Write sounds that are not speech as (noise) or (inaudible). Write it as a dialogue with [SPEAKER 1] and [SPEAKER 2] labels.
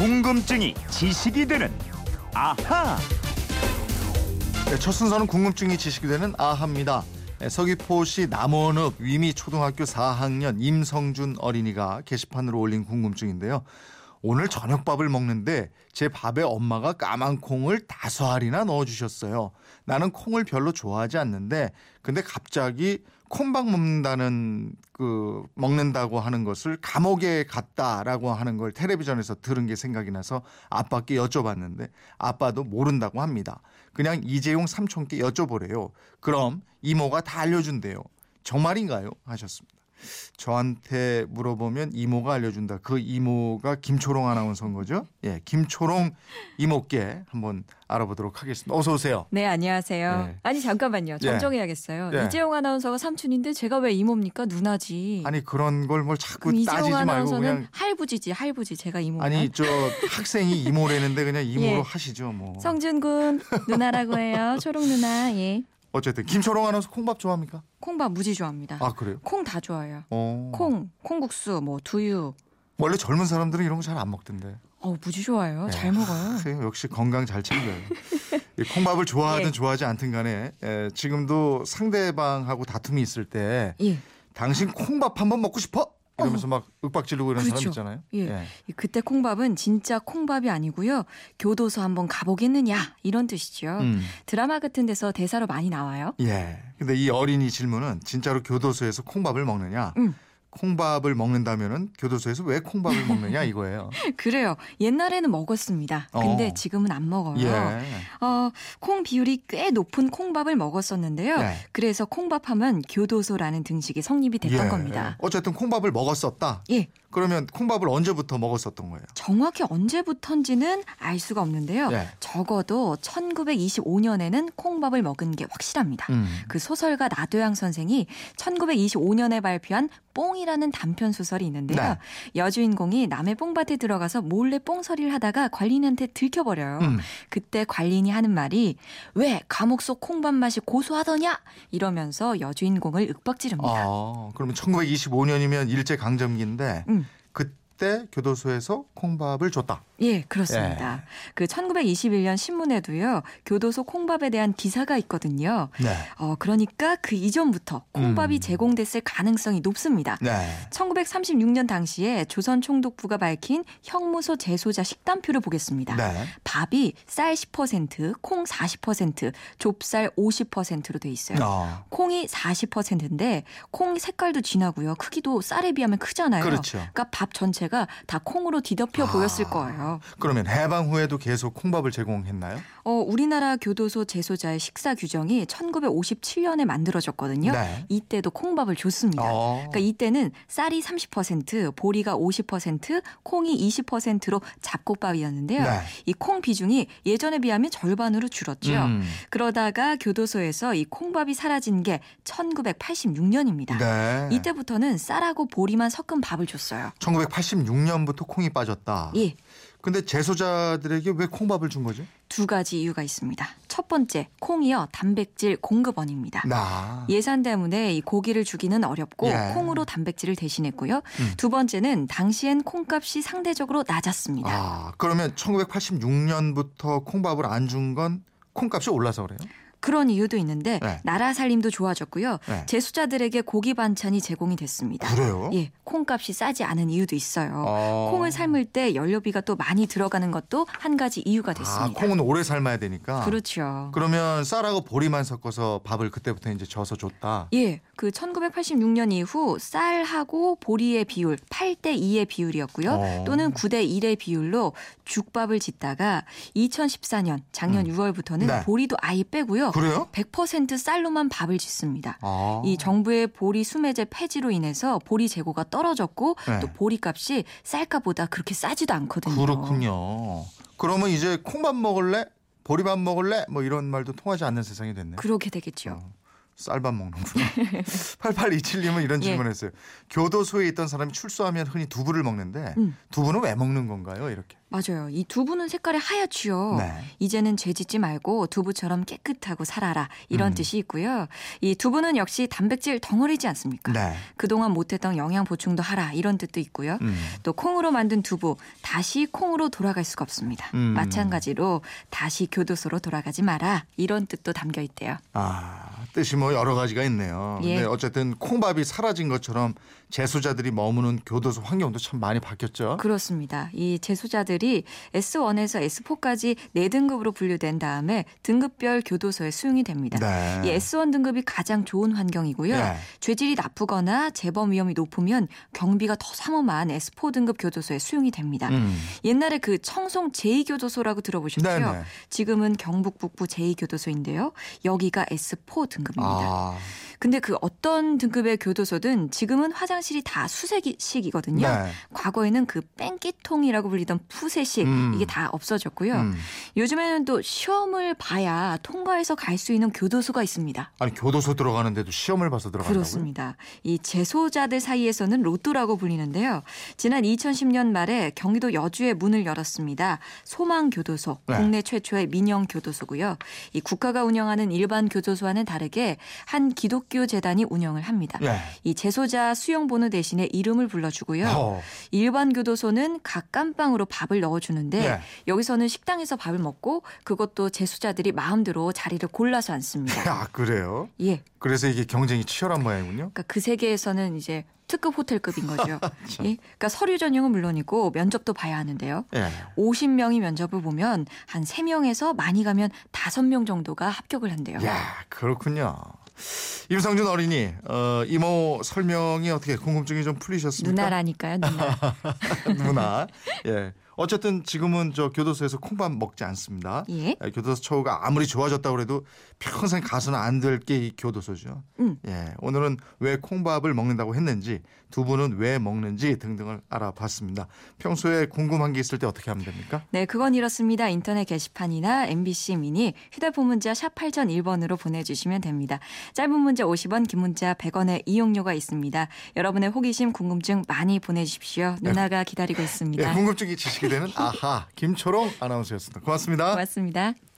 [SPEAKER 1] 궁금증이 지식이 되는 아하.
[SPEAKER 2] 네, 첫 순서는 궁금증이 지식이 되는 아합니다. 네, 서귀포시 남원읍 위미 초등학교 4학년 임성준 어린이가 게시판으로 올린 궁금증인데요. 오늘 저녁밥을 먹는데 제 밥에 엄마가 까만 콩을 다섯 알이나 넣어주셨어요. 나는 콩을 별로 좋아하지 않는데 근데 갑자기 콩밥 먹는다는 그 먹는다고 하는 것을 감옥에 갔다라고 하는 걸 텔레비전에서 들은 게 생각이 나서 아빠께 여쭤봤는데 아빠도 모른다고 합니다. 그냥 이재용 삼촌께 여쭤보래요. 그럼 이모가 다 알려준대요. 정말인가요? 하셨습니다. 저한테 물어보면 이모가 알려준다. 그 이모가 김초롱 아나운서인 거죠? 예, 김초롱 이모께 한번 알아보도록 하겠습니다. 어서 오세요.
[SPEAKER 3] 네, 안녕하세요.
[SPEAKER 2] 네.
[SPEAKER 3] 아니 잠깐만요. 정정해야겠어요.
[SPEAKER 2] 예.
[SPEAKER 3] 이재용 아나운서가 삼촌인데 제가 왜 이모입니까? 누나지.
[SPEAKER 2] 아니 그런 걸 뭘 자꾸 따지지 말고
[SPEAKER 3] 아나운서는
[SPEAKER 2] 그냥
[SPEAKER 3] 할부지지, 할부지. 제가 이모면.
[SPEAKER 2] 아니 저 학생이 이모라는데 그냥 (laughs) 이모로
[SPEAKER 3] 예.
[SPEAKER 2] 하시죠 뭐.
[SPEAKER 3] 성준 군 누나라고 해요. 초롱 누나. 예.
[SPEAKER 2] 어쨌든 김초롱 아나운서 콩밥 좋아합니까?
[SPEAKER 3] 콩밥 무지 좋아합니다.
[SPEAKER 2] 아 그래요?
[SPEAKER 3] 콩 다 좋아요.
[SPEAKER 2] 어.
[SPEAKER 3] 콩, 콩국수, 뭐 두유.
[SPEAKER 2] 원래 젊은 사람들은 이런 거 잘 안 먹던데.
[SPEAKER 3] 어, 무지 좋아요.
[SPEAKER 2] 네.
[SPEAKER 3] 잘 먹어요.
[SPEAKER 2] 그래요. (laughs) 역시 건강 잘 챙겨요. (laughs) 이 콩밥을 좋아하든
[SPEAKER 3] 예.
[SPEAKER 2] 좋아하지 않든 간에 에, 지금도 상대방하고 다툼이 있을 때
[SPEAKER 3] 예.
[SPEAKER 2] 당신 콩밥 한번 먹고 싶어? 이러면서 막 윽박 지르고 이런 사람
[SPEAKER 3] 그렇죠.
[SPEAKER 2] 있잖아요.
[SPEAKER 3] 예. 그때 콩밥은 진짜 콩밥이 아니고요. 교도소 한번 가보겠느냐 이런 뜻이죠.
[SPEAKER 2] 음.
[SPEAKER 3] 드라마 같은 데서 대사로 많이 나와요.
[SPEAKER 2] 예. 근데 이 어린이 질문은 진짜로 교도소에서 콩밥을 먹느냐?
[SPEAKER 3] 음.
[SPEAKER 2] 콩밥을 먹는다면은 교도소에서 왜 콩밥을 먹느냐 이거예요. (laughs)
[SPEAKER 3] 그래요. 옛날에는 먹었습니다. 근데
[SPEAKER 2] 어.
[SPEAKER 3] 지금은 안 먹어요.
[SPEAKER 2] 예.
[SPEAKER 3] 어, 콩 비율이 꽤 높은 콩밥을 먹었었는데요.
[SPEAKER 2] 네.
[SPEAKER 3] 그래서 콩밥하면 교도소라는 등식이 성립이 됐던
[SPEAKER 2] 예.
[SPEAKER 3] 겁니다.
[SPEAKER 2] 어쨌든 콩밥을 먹었었다.
[SPEAKER 3] 예.
[SPEAKER 2] 그러면 콩밥을 언제부터 먹었었던 거예요?
[SPEAKER 3] 정확히 언제부턴지는 알 수가 없는데요.
[SPEAKER 2] 예.
[SPEAKER 3] 적어도 1925년에는 콩밥을 먹은 게 확실합니다.
[SPEAKER 2] 음.
[SPEAKER 3] 그 소설가 나도양 선생이 1925년에 발표한 뽕이라는 단편 소설이 있는데요.
[SPEAKER 2] 네.
[SPEAKER 3] 여주인공이 남의 뽕밭에 들어가서 몰래 뽕서리를 하다가 관리인한테 들켜버려요.
[SPEAKER 2] 음.
[SPEAKER 3] 그때 관리인이 하는 말이 왜 감옥 속 콩밥 맛이 고소하더냐 이러면서 여주인공을 윽박지릅니다.
[SPEAKER 2] 아, 그러면 1925년이면 일제 강점기인데
[SPEAKER 3] 음.
[SPEAKER 2] 그때 교도소에서 콩밥을 줬다.
[SPEAKER 3] 예, 그렇습니다. 그 1921년 신문에도요 교도소 콩밥에 대한 기사가 있거든요.
[SPEAKER 2] 네.
[SPEAKER 3] 어 그러니까 그 이전부터 콩밥이
[SPEAKER 2] 음.
[SPEAKER 3] 제공됐을 가능성이 높습니다.
[SPEAKER 2] 네.
[SPEAKER 3] 1936년 당시에 조선 총독부가 밝힌 형무소 재소자 식단표를 보겠습니다.
[SPEAKER 2] 네.
[SPEAKER 3] 밥이 쌀 10%, 콩 40%, 좁쌀 50%로 돼 있어요.
[SPEAKER 2] 어,
[SPEAKER 3] 콩이 40%인데 콩 색깔도 진하고요. 크기도 쌀에 비하면 크잖아요.
[SPEAKER 2] 그렇죠.
[SPEAKER 3] 그러니까 밥 전체가 다 콩으로 뒤덮여
[SPEAKER 2] 아.
[SPEAKER 3] 보였을 거예요.
[SPEAKER 2] 그러면 해방 후에도 계속 콩밥을 제공했나요?
[SPEAKER 3] 어, 우리나라 교도소 재소자의 식사 규정이 1957년에 만들어졌거든요.
[SPEAKER 2] 네.
[SPEAKER 3] 이때도 콩밥을 줬습니다.
[SPEAKER 2] 어.
[SPEAKER 3] 그러니까 이때는 쌀이 30%, 보리가 50%, 콩이 20%로 잡곡밥이었는데요.
[SPEAKER 2] 네.
[SPEAKER 3] 이콩 비중이 예전에 비하면 절반으로 줄었죠.
[SPEAKER 2] 음.
[SPEAKER 3] 그러다가 교도소에서 이 콩밥이 사라진 게 1986년입니다.
[SPEAKER 2] 네.
[SPEAKER 3] 이때부터는 쌀하고 보리만 섞은 밥을 줬어요.
[SPEAKER 2] 1986 년부터 콩이 빠졌다.
[SPEAKER 3] 예,
[SPEAKER 2] 근데 재소자들에게 왜 콩밥을 준 거죠?
[SPEAKER 3] 두 가지 이유가 있습니다. 첫 번째, 콩이요 단백질 공급원입니다.
[SPEAKER 2] 나.
[SPEAKER 3] 예산 때문에 이 고기를 주기는 어렵고
[SPEAKER 2] 예.
[SPEAKER 3] 콩으로 단백질을 대신했고요.
[SPEAKER 2] 음.
[SPEAKER 3] 두 번째는 당시엔 콩값이 상대적으로 낮았습니다.
[SPEAKER 2] 아, 그러면 1986년부터 콩밥을 안 준 건 콩값이 올라서 그래요?
[SPEAKER 3] 그런 이유도 있는데
[SPEAKER 2] 네.
[SPEAKER 3] 나라 살림도 좋아졌고요.
[SPEAKER 2] 네.
[SPEAKER 3] 재수자들에게 고기 반찬이 제공이 됐습니다.
[SPEAKER 2] 그래요?
[SPEAKER 3] 예, 콩값이 싸지 않은 이유도 있어요.
[SPEAKER 2] 어.
[SPEAKER 3] 콩을 삶을 때 연료비가 또 많이 들어가는 것도 한 가지 이유가
[SPEAKER 2] 아,
[SPEAKER 3] 됐습니다.
[SPEAKER 2] 콩은 오래 삶아야 되니까.
[SPEAKER 3] 그렇죠.
[SPEAKER 2] 그러면 쌀하고 보리만 섞어서 밥을 그때부터 이제 져서 줬다.
[SPEAKER 3] 예, 그 1986년 이후 쌀하고 보리의 비율 8대 2의 비율이었고요.
[SPEAKER 2] 어.
[SPEAKER 3] 또는 9대 1의 비율로 죽밥을 짓다가 2014년 작년
[SPEAKER 2] 음.
[SPEAKER 3] 6월부터는
[SPEAKER 2] 네.
[SPEAKER 3] 보리도 아예 빼고요.
[SPEAKER 2] 그래요?
[SPEAKER 3] 100% 쌀로만 밥을 짓습니다.
[SPEAKER 2] 아.
[SPEAKER 3] 이 정부의 보리 수매제 폐지로 인해서 보리 재고가 떨어졌고
[SPEAKER 2] 네.
[SPEAKER 3] 또 보리값이 쌀값보다 그렇게 싸지도 않거든요.
[SPEAKER 2] 그렇군요. 그러면 이제 콩밥 먹을래? 보리밥 먹을래? 뭐 이런 말도 통하지 않는 세상이 됐네.
[SPEAKER 3] 그렇게 되겠죠.
[SPEAKER 2] 어, 쌀밥 먹는구나. (laughs) 8827님은 이런
[SPEAKER 3] 예.
[SPEAKER 2] 질문했어요. 교도소에 있던 사람이 출소하면 흔히 두부를 먹는데
[SPEAKER 3] 음.
[SPEAKER 2] 두부는 왜 먹는 건가요? 이렇게.
[SPEAKER 3] 맞아요. 이 두부는 색깔이 하얗지요.
[SPEAKER 2] 네.
[SPEAKER 3] 이제는 죄 짓지 말고 두부처럼 깨끗하고 살아라 이런
[SPEAKER 2] 음.
[SPEAKER 3] 뜻이 있고요. 이 두부는 역시 단백질 덩어리지 않습니까?
[SPEAKER 2] 네.
[SPEAKER 3] 그동안 못했던 영양 보충도 하라 이런 뜻도 있고요.
[SPEAKER 2] 음.
[SPEAKER 3] 또 콩으로 만든 두부 다시 콩으로 돌아갈 수가 없습니다.
[SPEAKER 2] 음.
[SPEAKER 3] 마찬가지로 다시 교도소로 돌아가지 마라 이런 뜻도 담겨 있대요.
[SPEAKER 2] 아, 뜻이 뭐 여러 가지가 있네요.
[SPEAKER 3] 예.
[SPEAKER 2] 근데 어쨌든 콩밥이 사라진 것처럼 재소자들이 머무는 교도소 환경도 참 많이 바뀌었죠.
[SPEAKER 3] 그렇습니다. 이 재소자들 이 S1에서 S4까지 4등급으로 분류된 다음에 등급별 교도소에 수용이 됩니다.
[SPEAKER 2] 네.
[SPEAKER 3] 이 S1 등급이 가장 좋은 환경이고요.
[SPEAKER 2] 예.
[SPEAKER 3] 죄질이 나쁘거나 재범 위험이 높으면 경비가 더 삼엄한 S4 등급 교도소에 수용이 됩니다.
[SPEAKER 2] 음.
[SPEAKER 3] 옛날에 그 청송 제2교도소라고 들어보셨죠?
[SPEAKER 2] 네네.
[SPEAKER 3] 지금은 경북 북부 제2교도소인데요. 여기가 S4 등급입니다.
[SPEAKER 2] 아,
[SPEAKER 3] 근데 그 어떤 등급의 교도소든 지금은 화장실이 다 수세식이거든요.
[SPEAKER 2] 네.
[SPEAKER 3] 과거에는 그 뺑기통이라고 불리던 푸세식
[SPEAKER 2] 음.
[SPEAKER 3] 이게 다 없어졌고요.
[SPEAKER 2] 음.
[SPEAKER 3] 요즘에는 또 시험을 봐야 통과해서 갈 수 있는 교도소가 있습니다.
[SPEAKER 2] 아니 교도소 들어가는데도 시험을 봐서 들어간다고요?
[SPEAKER 3] 그렇습니다. 이 재소자들 사이에서는 로또라고 불리는데요. 지난 2010년 말에 경기도 여주에 문을 열었습니다. 소망교도소,
[SPEAKER 2] 네.
[SPEAKER 3] 국내 최초의 민영 교도소고요. 이 국가가 운영하는 일반 교도소와는 다르게 한 기독 교 재단이 운영을 합니다.
[SPEAKER 2] 예.
[SPEAKER 3] 이 재소자 수용 번호 대신에 이름을 불러주고요.
[SPEAKER 2] 어.
[SPEAKER 3] 일반 교도소는 각 깜빵으로 밥을 넣어주는데
[SPEAKER 2] 네.
[SPEAKER 3] 여기서는 식당에서 밥을 먹고 그것도 재소자들이 마음대로 자리를 골라서 앉습니다.
[SPEAKER 2] 아 그래요?
[SPEAKER 3] 예.
[SPEAKER 2] 그래서 이게 경쟁이 치열한 모양이군요.
[SPEAKER 3] 그러니까 그 세계에서는 이제 특급 호텔급인 거죠. (laughs) 예? 그러니까 서류 전형은 물론이고 면접도 봐야 하는데요.
[SPEAKER 2] 예.
[SPEAKER 3] 50명이 면접을 보면 한 3명에서 많이 가면 5명 정도가 합격을 한대요.
[SPEAKER 2] 야 그렇군요. 임성준 어린이 어, 이모 설명이 어떻게 궁금증이 좀 풀리셨습니까?
[SPEAKER 3] 누나라니까요, 누나. (laughs)
[SPEAKER 2] 누나. 예. 어쨌든 지금은 저 교도소에서 콩밥 먹지 않습니다.
[SPEAKER 3] 예.
[SPEAKER 2] 예, 교도소 처우가 아무리 좋아졌다고 그래도 평생 가서는 안 될 게 이 교도소죠.
[SPEAKER 3] 음.
[SPEAKER 2] 예, 오늘은 왜 콩밥을 먹는다고 했는지 두 분은 왜 먹는지 등등을 알아봤습니다. 평소에 궁금한 게 있을 때 어떻게 하면 됩니까?
[SPEAKER 3] 네, 그건 이렇습니다. 인터넷 게시판이나 MBC 미니 휴대폰 문자 샵 8001번으로 보내주시면 됩니다. 짧은 문자 50원, 긴 문자 100원의 이용료가 있습니다. 여러분의 호기심, 궁금증 많이 보내주십시오. 누나가 기다리고
[SPEAKER 2] 예,
[SPEAKER 3] 있습니다.
[SPEAKER 2] 궁금증이 지식이 되는 아하 김초롱 아나운서였습니다. 고맙습니다.
[SPEAKER 3] 고맙습니다.